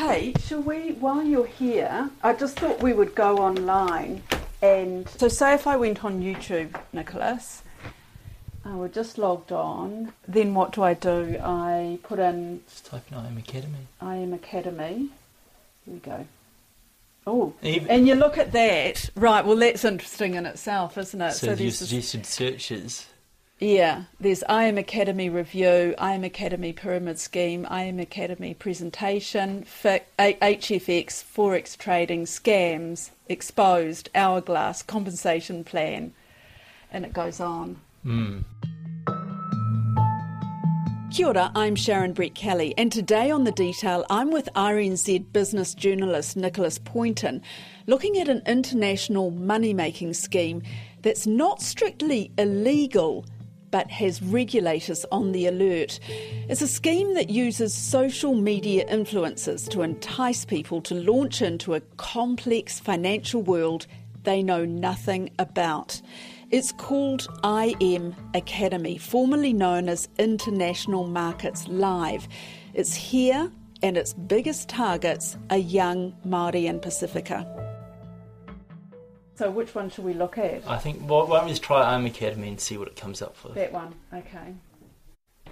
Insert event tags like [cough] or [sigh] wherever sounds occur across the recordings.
Hey, shall we, while you're here, I just thought we would go online and. So, say if I went on YouTube, Nicholas, I we're just logged on, then what do I do? I put in. Just type in I am Academy. I am Academy. Here we go. Oh, Even- and you look at that, right? Well, that's interesting in itself, isn't it? So, your there's this- suggested searches. Yeah, there's I am Academy review, I am Academy pyramid scheme, I am Academy presentation, HFX, forex trading, scams, exposed, hourglass, compensation plan, and it goes on. Hmm. Kia ora, I'm Sharon Brettkelly, and today on The Detail, I'm with RNZ business journalist Nicholas Poynton, looking at an international money making scheme that's not strictly illegal but has regulators on the alert. It's a scheme that uses social media influencers to entice people to launch into a complex financial world they know nothing about. It's called IM Academy, formerly known as International Markets Live. It's here and its biggest targets are young Māori and Pasifika. So which one should we look at? I think, why why don't we just try I am Academy and see what it comes up with? That one, okay.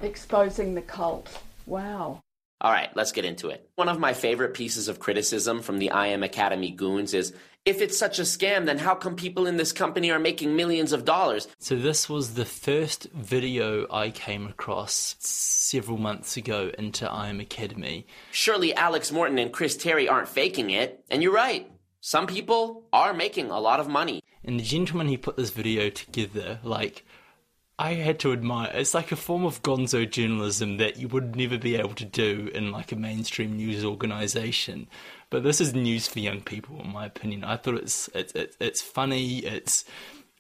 Exposing the cult. Wow. All right, let's get into it. One of my favorite pieces of criticism from the IM Academy goons is if it's such a scam, then how come people in this company are making millions of dollars? So this was the first video I came across several months ago into I am Academy. Surely Alex Morton and Chris Terry aren't faking it. And you're right, some people are making a lot of money. And the gentleman who put this video together, like, I had to admire. It's like a form of gonzo journalism that you would never be able to do in like a mainstream news organization. But this is news for young people, in my opinion. I thought it's it's it's, it's funny. It's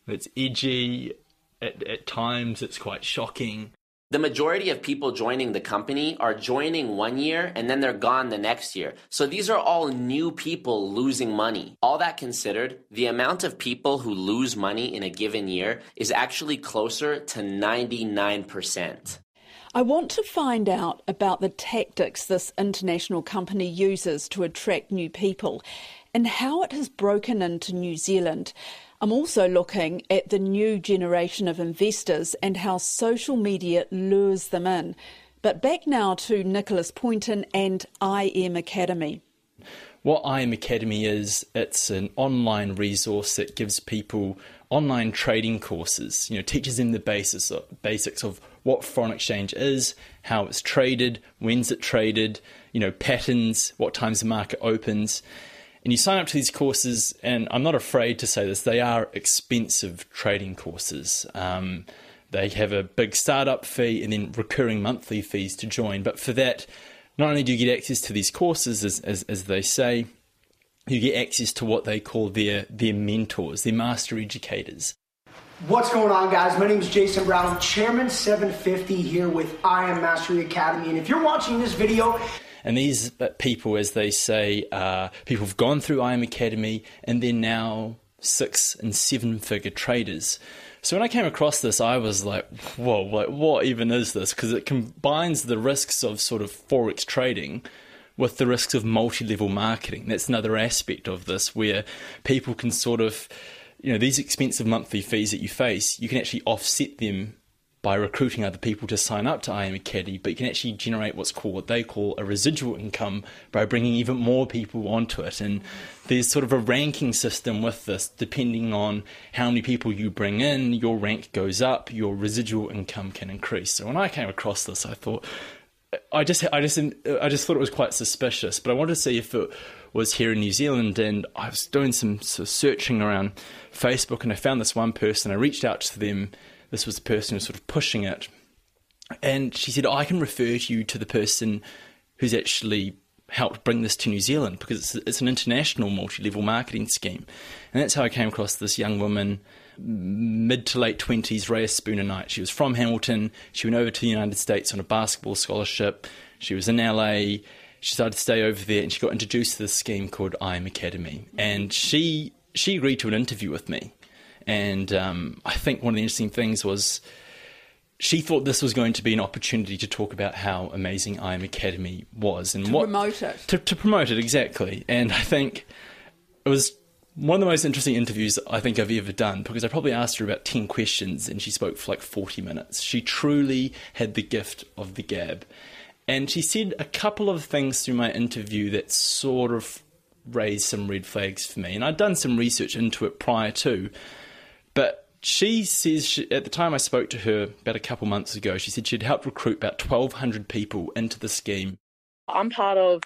it's edgy. At, at times, it's quite shocking. The majority of people joining the company are joining one year and then they're gone the next year. So these are all new people losing money. All that considered, the amount of people who lose money in a given year is actually closer to 99%. I want to find out about the tactics this international company uses to attract new people and how it has broken into New Zealand. I'm also looking at the new generation of investors and how social media lures them in. But back now to Nicholas Poynton and IM Academy. What IM Academy is, it's an online resource that gives people online trading courses. You know, teaches them the basis basics of what foreign exchange is, how it's traded, when's it traded, you know, patterns, what times the market opens. And you sign up to these courses, and I'm not afraid to say this, they are expensive trading courses. Um, they have a big startup fee and then recurring monthly fees to join. But for that, not only do you get access to these courses, as, as, as they say, you get access to what they call their, their mentors, their master educators. What's going on, guys? My name is Jason Brown, Chairman 750 here with I Am Mastery Academy. And if you're watching this video, and these people, as they say, uh, people have gone through IM Academy and they're now six and seven figure traders. So when I came across this, I was like, whoa, like what even is this? Because it combines the risks of sort of forex trading with the risks of multi level marketing. That's another aspect of this where people can sort of, you know, these expensive monthly fees that you face, you can actually offset them by recruiting other people to sign up to IM Academy, but you can actually generate what's called what they call a residual income by bringing even more people onto it. And there's sort of a ranking system with this, depending on how many people you bring in, your rank goes up, your residual income can increase. So when I came across this, I thought. I just, I just, I just thought it was quite suspicious, but I wanted to see if it was here in New Zealand, and I was doing some sort of searching around Facebook, and I found this one person. I reached out to them, this was the person who was sort of pushing it. And she said, I can refer you to the person who's actually helped bring this to New Zealand because it's, it's an international multi level marketing scheme. And that's how I came across this young woman, mid to late 20s, Rhea Spooner Knight. She was from Hamilton. She went over to the United States on a basketball scholarship. She was in LA. She decided to stay over there and she got introduced to this scheme called IM Academy. And she, she agreed to an interview with me. And um, I think one of the interesting things was she thought this was going to be an opportunity to talk about how amazing I Am Academy was and to what promote it. To, to promote it exactly, and I think it was one of the most interesting interviews I think I've ever done because I probably asked her about 10 questions and she spoke for like 40 minutes. She truly had the gift of the gab. And she said a couple of things through my interview that sort of raised some red flags for me. And I'd done some research into it prior to. But she says she, at the time I spoke to her about a couple months ago, she said she'd helped recruit about 1,200 people into the scheme. I'm part of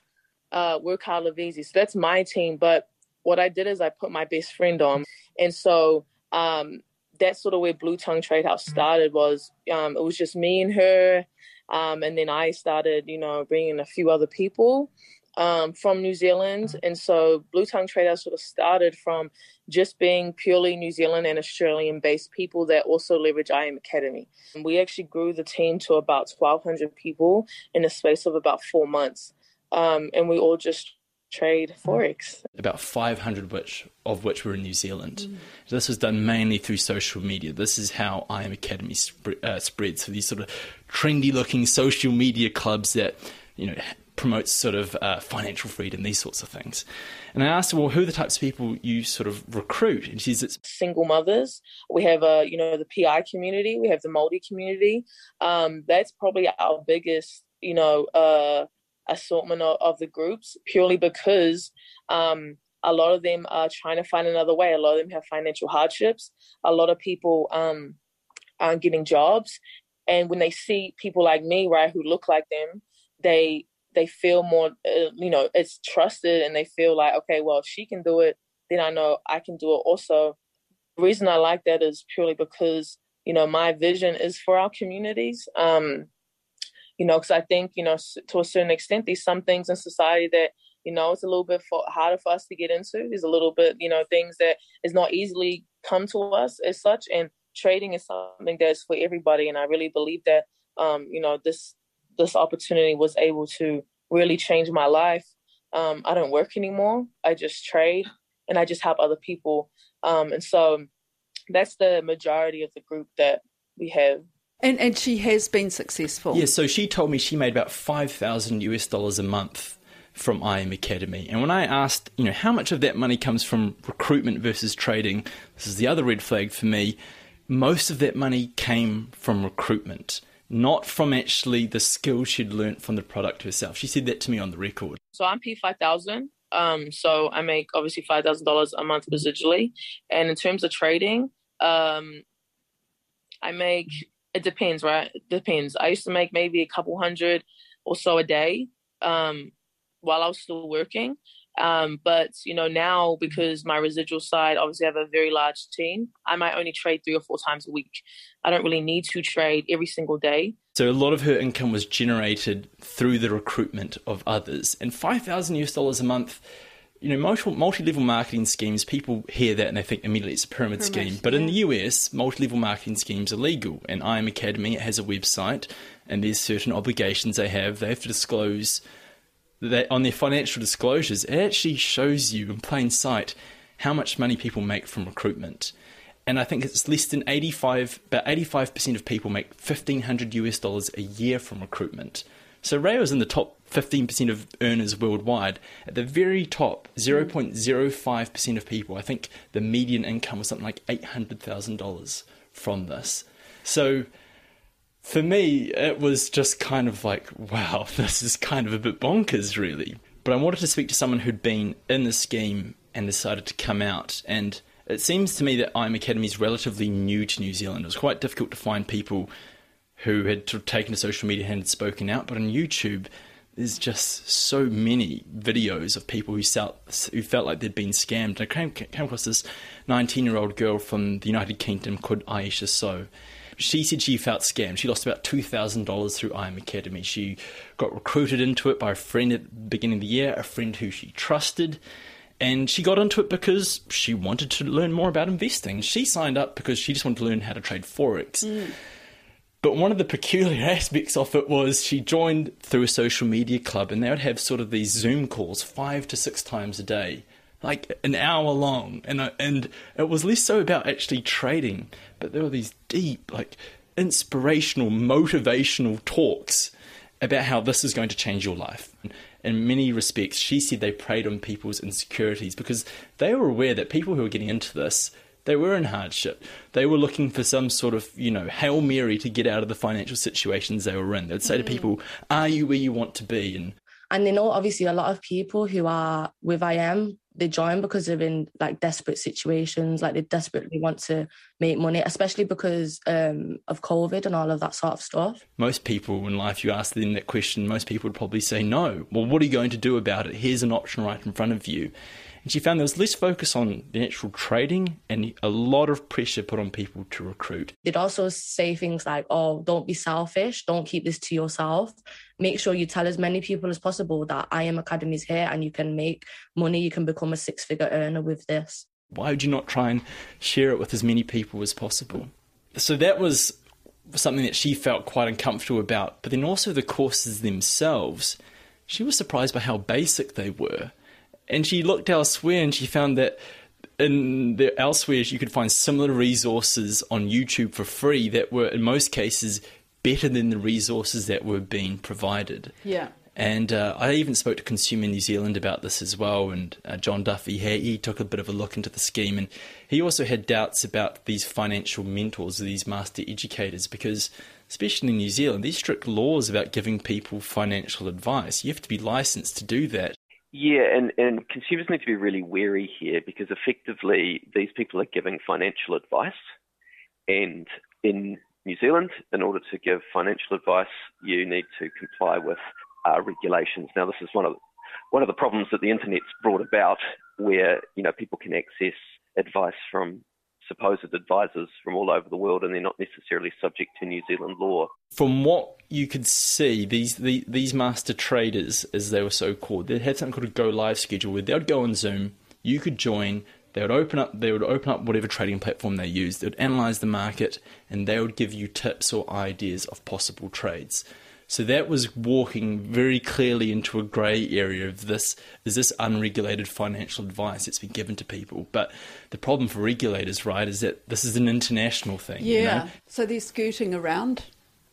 uh, Work Hard Live So that's my team. But what I did is I put my best friend on, and so um, that's sort of where Blue Tongue Trade House started. Was um, it was just me and her, um, and then I started, you know, bringing a few other people um, from New Zealand, and so Blue Tongue Trade House sort of started from just being purely New Zealand and Australian based people that also leverage I Am Academy. And we actually grew the team to about 1,200 people in a space of about four months. Um, and we all just trade forex. About 500 which of which were in New Zealand. Mm. This was done mainly through social media. This is how I Am Academy sp- uh, spreads for these sort of trendy looking social media clubs that you know promotes sort of uh, financial freedom, these sorts of things. And I asked her, well, who are the types of people you sort of recruit? And she says it's single mothers. We have a, you know, the PI community. We have the Māori community. Um, that's probably our biggest, you know, uh, assortment of, of the groups purely because um, a lot of them are trying to find another way. A lot of them have financial hardships. A lot of people um, aren't getting jobs, and when they see people like me, right, who look like them, they they feel more, uh, you know, it's trusted, and they feel like, okay, well, if she can do it, then I know I can do it. Also, the reason I like that is purely because you know my vision is for our communities. Um, you know, because I think, you know, to a certain extent, there's some things in society that, you know, it's a little bit for, harder for us to get into. There's a little bit, you know, things that is not easily come to us as such. And trading is something that's for everybody. And I really believe that, um, you know, this this opportunity was able to really change my life. Um, I don't work anymore. I just trade and I just help other people. Um, and so that's the majority of the group that we have and and she has been successful. Yeah, so she told me she made about five thousand US dollars a month from IM Academy. And when I asked, you know, how much of that money comes from recruitment versus trading, this is the other red flag for me. Most of that money came from recruitment, not from actually the skills she'd learnt from the product herself. She said that to me on the record. So I'm P5000. Um, so I make obviously $5,000 a month residually. And in terms of trading, um, I make it depends, right? It depends. I used to make maybe a couple hundred or so a day um, while I was still working. Um, but you know now because my residual side obviously have a very large team, I might only trade three or four times a week. I don't really need to trade every single day. So a lot of her income was generated through the recruitment of others, and five thousand US dollars a month you know, multi level marketing schemes, people hear that and they think immediately it's a pyramid, pyramid scheme. But yeah. in the US, multi level marketing schemes are legal. And I Am Academy has a website and there's certain obligations they have. They have to disclose that on their financial disclosures, it actually shows you in plain sight how much money people make from recruitment. And I think it's less than 85, about 85% of people make 1500 US dollars a year from recruitment. So Rayo is in the top 15% of earners worldwide. At the very top, 0.05% of people, I think the median income was something like $800,000 from this. So for me, it was just kind of like, wow, [laughs] this is kind of a bit bonkers, really. But I wanted to speak to someone who'd been in the scheme and decided to come out. And it seems to me that I Am Academy is relatively new to New Zealand. It was quite difficult to find people who had taken to social media and had spoken out. But on YouTube, there's just so many videos of people who felt, who felt like they'd been scammed. I came, came across this 19 year old girl from the United Kingdom called Aisha So. She said she felt scammed. She lost about $2,000 through I Am Academy. She got recruited into it by a friend at the beginning of the year, a friend who she trusted. And she got into it because she wanted to learn more about investing. She signed up because she just wanted to learn how to trade Forex. Mm. But one of the peculiar [laughs] aspects of it was she joined through a social media club, and they would have sort of these Zoom calls five to six times a day, like an hour long. And and it was less so about actually trading, but there were these deep, like inspirational, motivational talks about how this is going to change your life. In many respects, she said they preyed on people's insecurities because they were aware that people who were getting into this, they were in hardship. They were looking for some sort of, you know, Hail Mary to get out of the financial situations they were in. They'd say mm. to people, Are you where you want to be? And and they know obviously a lot of people who are with IM, they join because they're in like desperate situations, like they desperately want to make money, especially because um, of COVID and all of that sort of stuff. Most people in life, you ask them that question, most people would probably say no. Well, what are you going to do about it? Here's an option right in front of you. And she found there was less focus on the actual trading and a lot of pressure put on people to recruit. They'd also say things like, oh, don't be selfish, don't keep this to yourself. Make sure you tell as many people as possible that I am is here and you can make money, you can become a six figure earner with this. Why would you not try and share it with as many people as possible? So that was something that she felt quite uncomfortable about. But then also the courses themselves, she was surprised by how basic they were and she looked elsewhere and she found that in the elsewhere you could find similar resources on YouTube for free that were in most cases better than the resources that were being provided. Yeah. And uh, I even spoke to Consumer New Zealand about this as well. And uh, Jon Duffy, he, he, took a bit of a look into the scheme. And he also had doubts about these financial mentors, these master educators, because especially in New Zealand, these strict laws about giving people financial advice. You have to be licensed to do that. Yeah, and, and consumers need to be really wary here because effectively these people are giving financial advice. And in New Zealand, in order to give financial advice, you need to comply with uh, regulations. Now, this is one of one of the problems that the internet's brought about, where you know people can access advice from supposed advisors from all over the world, and they're not necessarily subject to New Zealand law. From what you could see, these the, these master traders, as they were so called, they had something called a go live schedule where they would go on Zoom. You could join. They would open up. They would open up whatever trading platform they used. They would analyze the market, and they would give you tips or ideas of possible trades. So that was walking very clearly into a grey area of this is this unregulated financial advice that's been given to people. But the problem for regulators, right, is that this is an international thing. Yeah. You know? So they're scooting around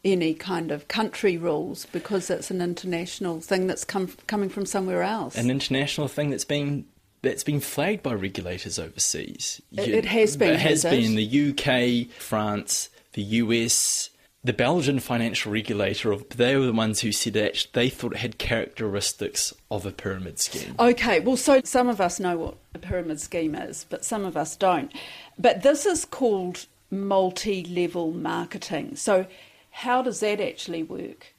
any kind of country rules because it's an international thing that's come coming from somewhere else. An international thing that's been that's been flagged by regulators overseas. It, it has been. It has, has been the UK, France, the US, the Belgian financial regulator, they were the ones who said that they thought it had characteristics of a pyramid scheme. Okay, well, so some of us know what a pyramid scheme is, but some of us don't. But this is called multi level marketing. So, how does that actually work?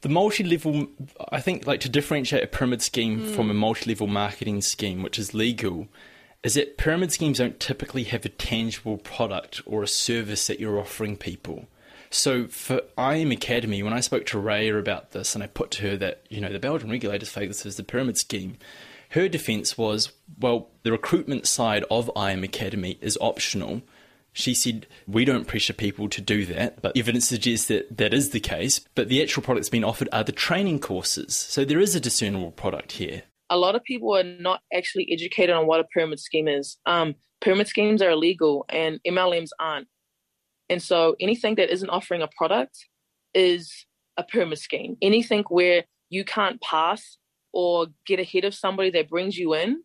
The multi level, I think, like to differentiate a pyramid scheme mm. from a multi level marketing scheme, which is legal, is that pyramid schemes don't typically have a tangible product or a service that you're offering people. So for IM Academy, when I spoke to Raya about this and I put to her that, you know, the Belgian regulators flag this as the pyramid scheme, her defence was, well, the recruitment side of IM Academy is optional. She said, we don't pressure people to do that, but evidence suggests that that is the case. But the actual products being offered are the training courses. So there is a discernible product here a lot of people are not actually educated on what a pyramid scheme is. Um, pyramid schemes are illegal and MLMs aren't. And so anything that isn't offering a product is a pyramid scheme. Anything where you can't pass or get ahead of somebody that brings you in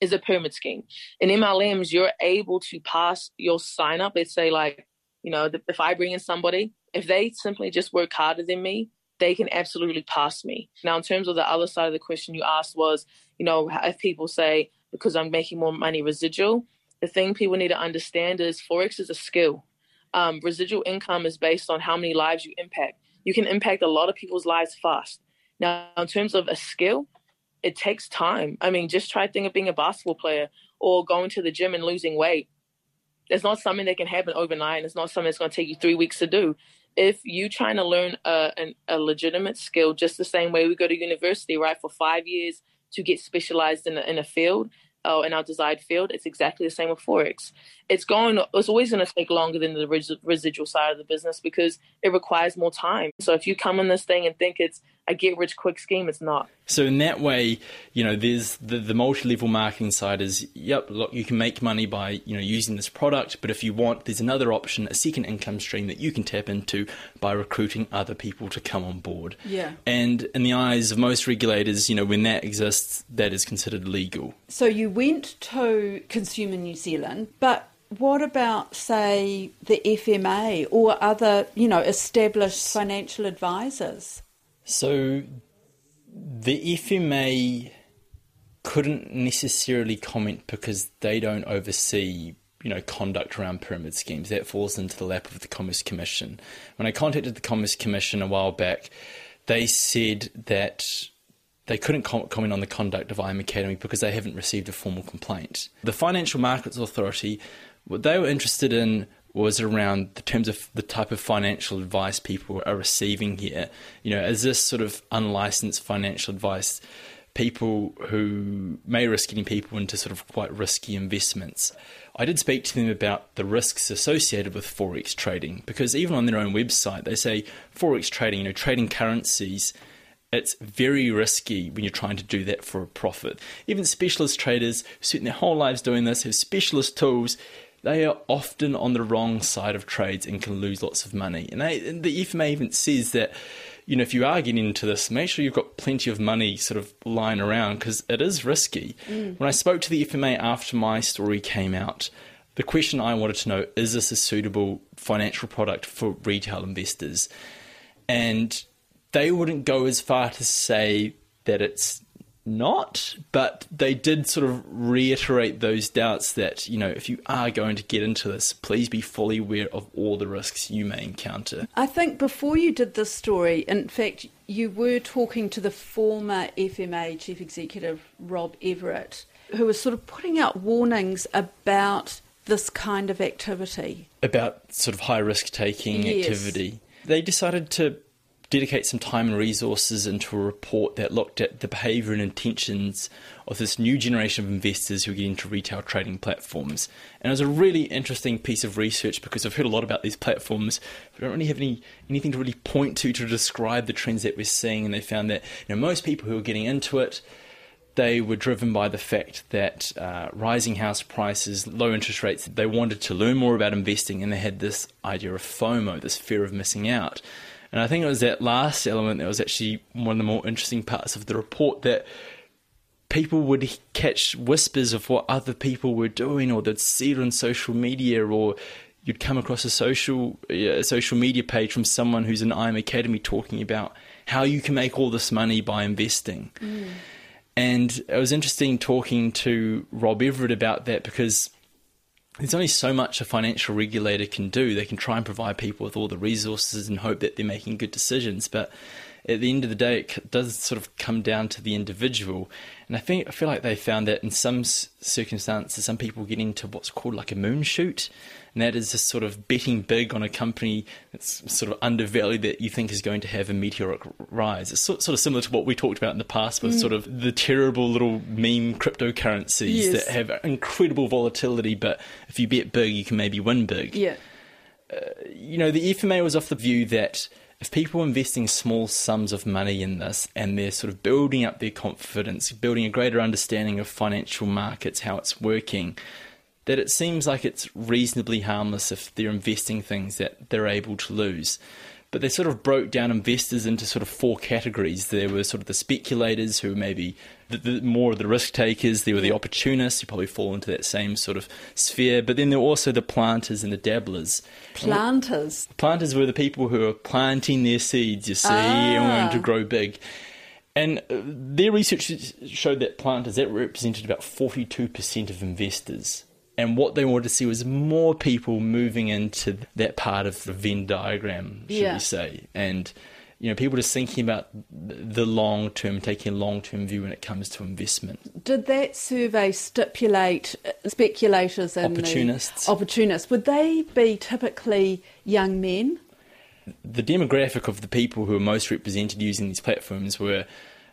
is a pyramid scheme. In MLMs, you're able to pass your sign up. Let's say, like, you know, if I bring in somebody, if they simply just work harder than me, they can absolutely pass me. Now, in terms of the other side of the question you asked was, you know, if people say, because I'm making more money residual, the thing people need to understand is Forex is a skill. Um, residual income is based on how many lives you impact. You can impact a lot of people's lives fast. Now, in terms of a skill, it takes time. I mean, just try think of being a basketball player or going to the gym and losing weight. It's not something that can happen overnight. It's not something that's going to take you three weeks to do if you trying to learn a, an, a legitimate skill, just the same way we go to university, right, for five years to get specialized in a, in a field, uh, in our desired field, it's exactly the same with Forex. It's going it's always going to take longer than the res- residual side of the business because it requires more time. So if you come in this thing and think it's a get rich quick scheme it's not. So in that way you know there's the, the multi-level marketing side is yep look you can make money by you know using this product but if you want there's another option a second income stream that you can tap into by recruiting other people to come on board. Yeah. And in the eyes of most regulators you know when that exists that is considered legal. So you went to consumer new zealand but what about, say, the FMA or other, you know, established financial advisors? So the FMA couldn't necessarily comment because they don't oversee you know conduct around pyramid schemes that falls into the lap of the commerce commission when i contacted the commerce commission a while back they said that they couldn't comment on the conduct of IM Academy because they haven't received a formal complaint. The Financial Markets Authority what they were interested in was around the terms of the type of financial advice people are receiving here. You know, is this sort of unlicensed financial advice? People who may risk getting people into sort of quite risky investments. I did speak to them about the risks associated with forex trading because even on their own website they say forex trading, you know, trading currencies it's very risky when you're trying to do that for a profit. Even specialist traders who spend their whole lives doing this have specialist tools they are often on the wrong side of trades and can lose lots of money. And, they, and the FMA even says that, you know, if you are getting into this, make sure you've got plenty of money sort of lying around because it is risky. Mm. When I spoke to the FMA after my story came out, the question I wanted to know is this a suitable financial product for retail investors? And they wouldn't go as far to say that it's not, but they did sort of reiterate those doubts that, you know, if you are going to get into this, please be fully aware of all the risks you may encounter. I think before you did this story, in fact, you were talking to the former FMA chief executive, Rob Everett, who was sort of putting out warnings about this kind of activity. About sort of high risk taking yes. activity. They decided to dedicate some time and resources into a report that looked at the behaviour and intentions of this new generation of investors who get into retail trading platforms. And it was a really interesting piece of research because I've heard a lot about these platforms, but I don't really have any anything to really point to to describe the trends that we're seeing. And they found that you know most people who are getting into it they were driven by the fact that uh, rising house prices, low interest rates, they wanted to learn more about investing and they had this idea of FOMO, this fear of missing out. And I think it was that last element that was actually one of the more interesting parts of the report that people would catch whispers of what other people were doing or they'd see it on social media or you'd come across a social a social media page from someone who's in IM Academy talking about how you can make all this money by investing. Mm. And it was interesting talking to Rob Everett about that because there's only so much a financial regulator can do. They can try and provide people with all the resources and hope that they're making good decisions. But at the end of the day, it does sort of come down to the individual. And I think I feel like they found that in some circumstances, some people get into what's called like a moon shoot, and that is just sort of betting big on a company that's sort of undervalued that you think is going to have a meteoric rise. It's sort, of similar to what we talked about in the past with mm. sort of the terrible little meme cryptocurrencies yes. that have incredible volatility, but if you bet big, you can maybe win big. Yeah. Uh, you know, the FMA was off the view that if people are investing small sums of money in this and they're sort of building up their confidence, building a greater understanding of financial markets, how it's working, that it seems like it's reasonably harmless if they're investing things that they're able to lose. But they sort of broke down investors into sort of four categories. There were sort of the speculators who were maybe the, the, more of the risk takers. There were the opportunists who probably fall into that same sort of sphere. But then there were also the planters and the dabblers. Planters. Planters were the people who are planting their seeds, you see, ah. and wanting to grow big. And uh, their research showed that planters that represented about forty-two percent of investors and what they wanted to see was more people moving into that part of the Venn diagram, should yeah. we say? And you know, people just thinking about the long term, taking a long term view when it comes to investment. Did that survey stipulate uh, speculators and opportunists? opportunists would they be typically young men? The demographic of the people who are most represented using these platforms were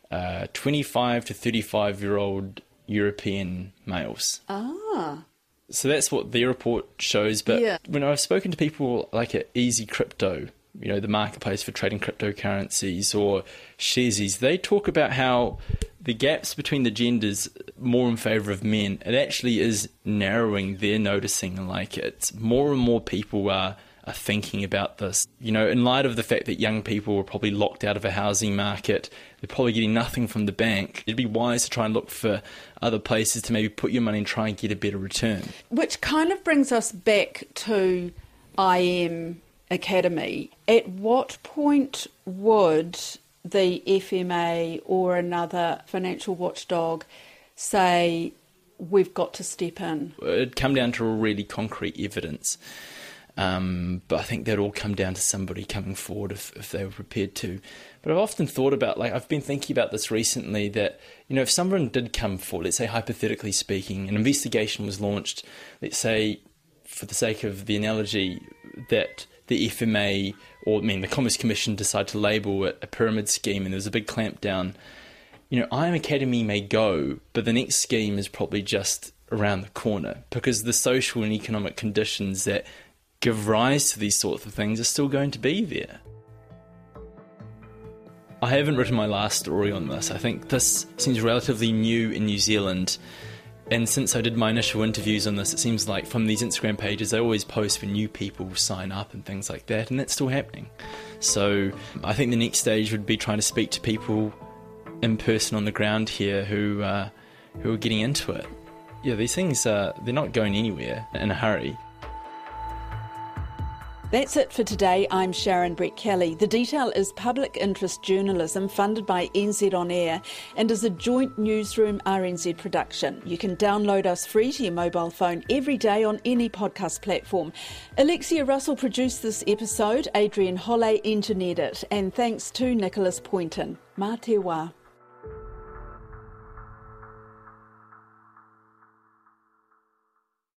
uh, 25 to 35 year old European males. Ah. So that's what their report shows. But Yeah. when I've spoken to people like at Easy Crypto, you know, the marketplace for trading cryptocurrencies or Sharesies, they talk about how the gaps between the genders more in favor of men, it actually is narrowing. They're noticing like it's more and more people are are thinking about this. You know, in light of the fact that young people were probably locked out of a housing market, they're probably getting nothing from the bank. It'd be wise to try and look for other places to maybe put your money and try and get a better return. Which kind of brings us back to IM Academy. At what point would the FMA or another financial watchdog say we've got to step in? It'd come down to really concrete evidence. Um, but I think that'd all come down to somebody coming forward if, if they were prepared to. But I've often thought about, like, I've been thinking about this recently that, you know, if someone did come forward, let's say hypothetically speaking, an investigation was launched, let's say, for the sake of the analogy, that the FMA or, I mean, the Commerce Commission decided to label it a pyramid scheme and there was a big clampdown, you know, IM Academy may go, but the next scheme is probably just around the corner because the social and economic conditions that give rise to these sorts of things are still going to be there. I haven't written my last story on this. I think this seems relatively new in New Zealand. And since I did my initial interviews on this, it seems like from these Instagram pages, they always post when new people sign up and things like that, and that's still happening. So I think the next stage would be trying to speak to people in person on the ground here who uh, who are getting into it. Yeah, these things uh, they're not going anywhere in a hurry. That's it for today. I'm Sharon Brettkelly. The Detail is public interest journalism funded by NZ On Air and is a joint newsroom RNZ production. You can download us free to your mobile phone every day on any podcast platform. Alexia Russell produced this episode, Adrian Holle engineered it, and thanks to Nicholas Poynton. Mā te wā.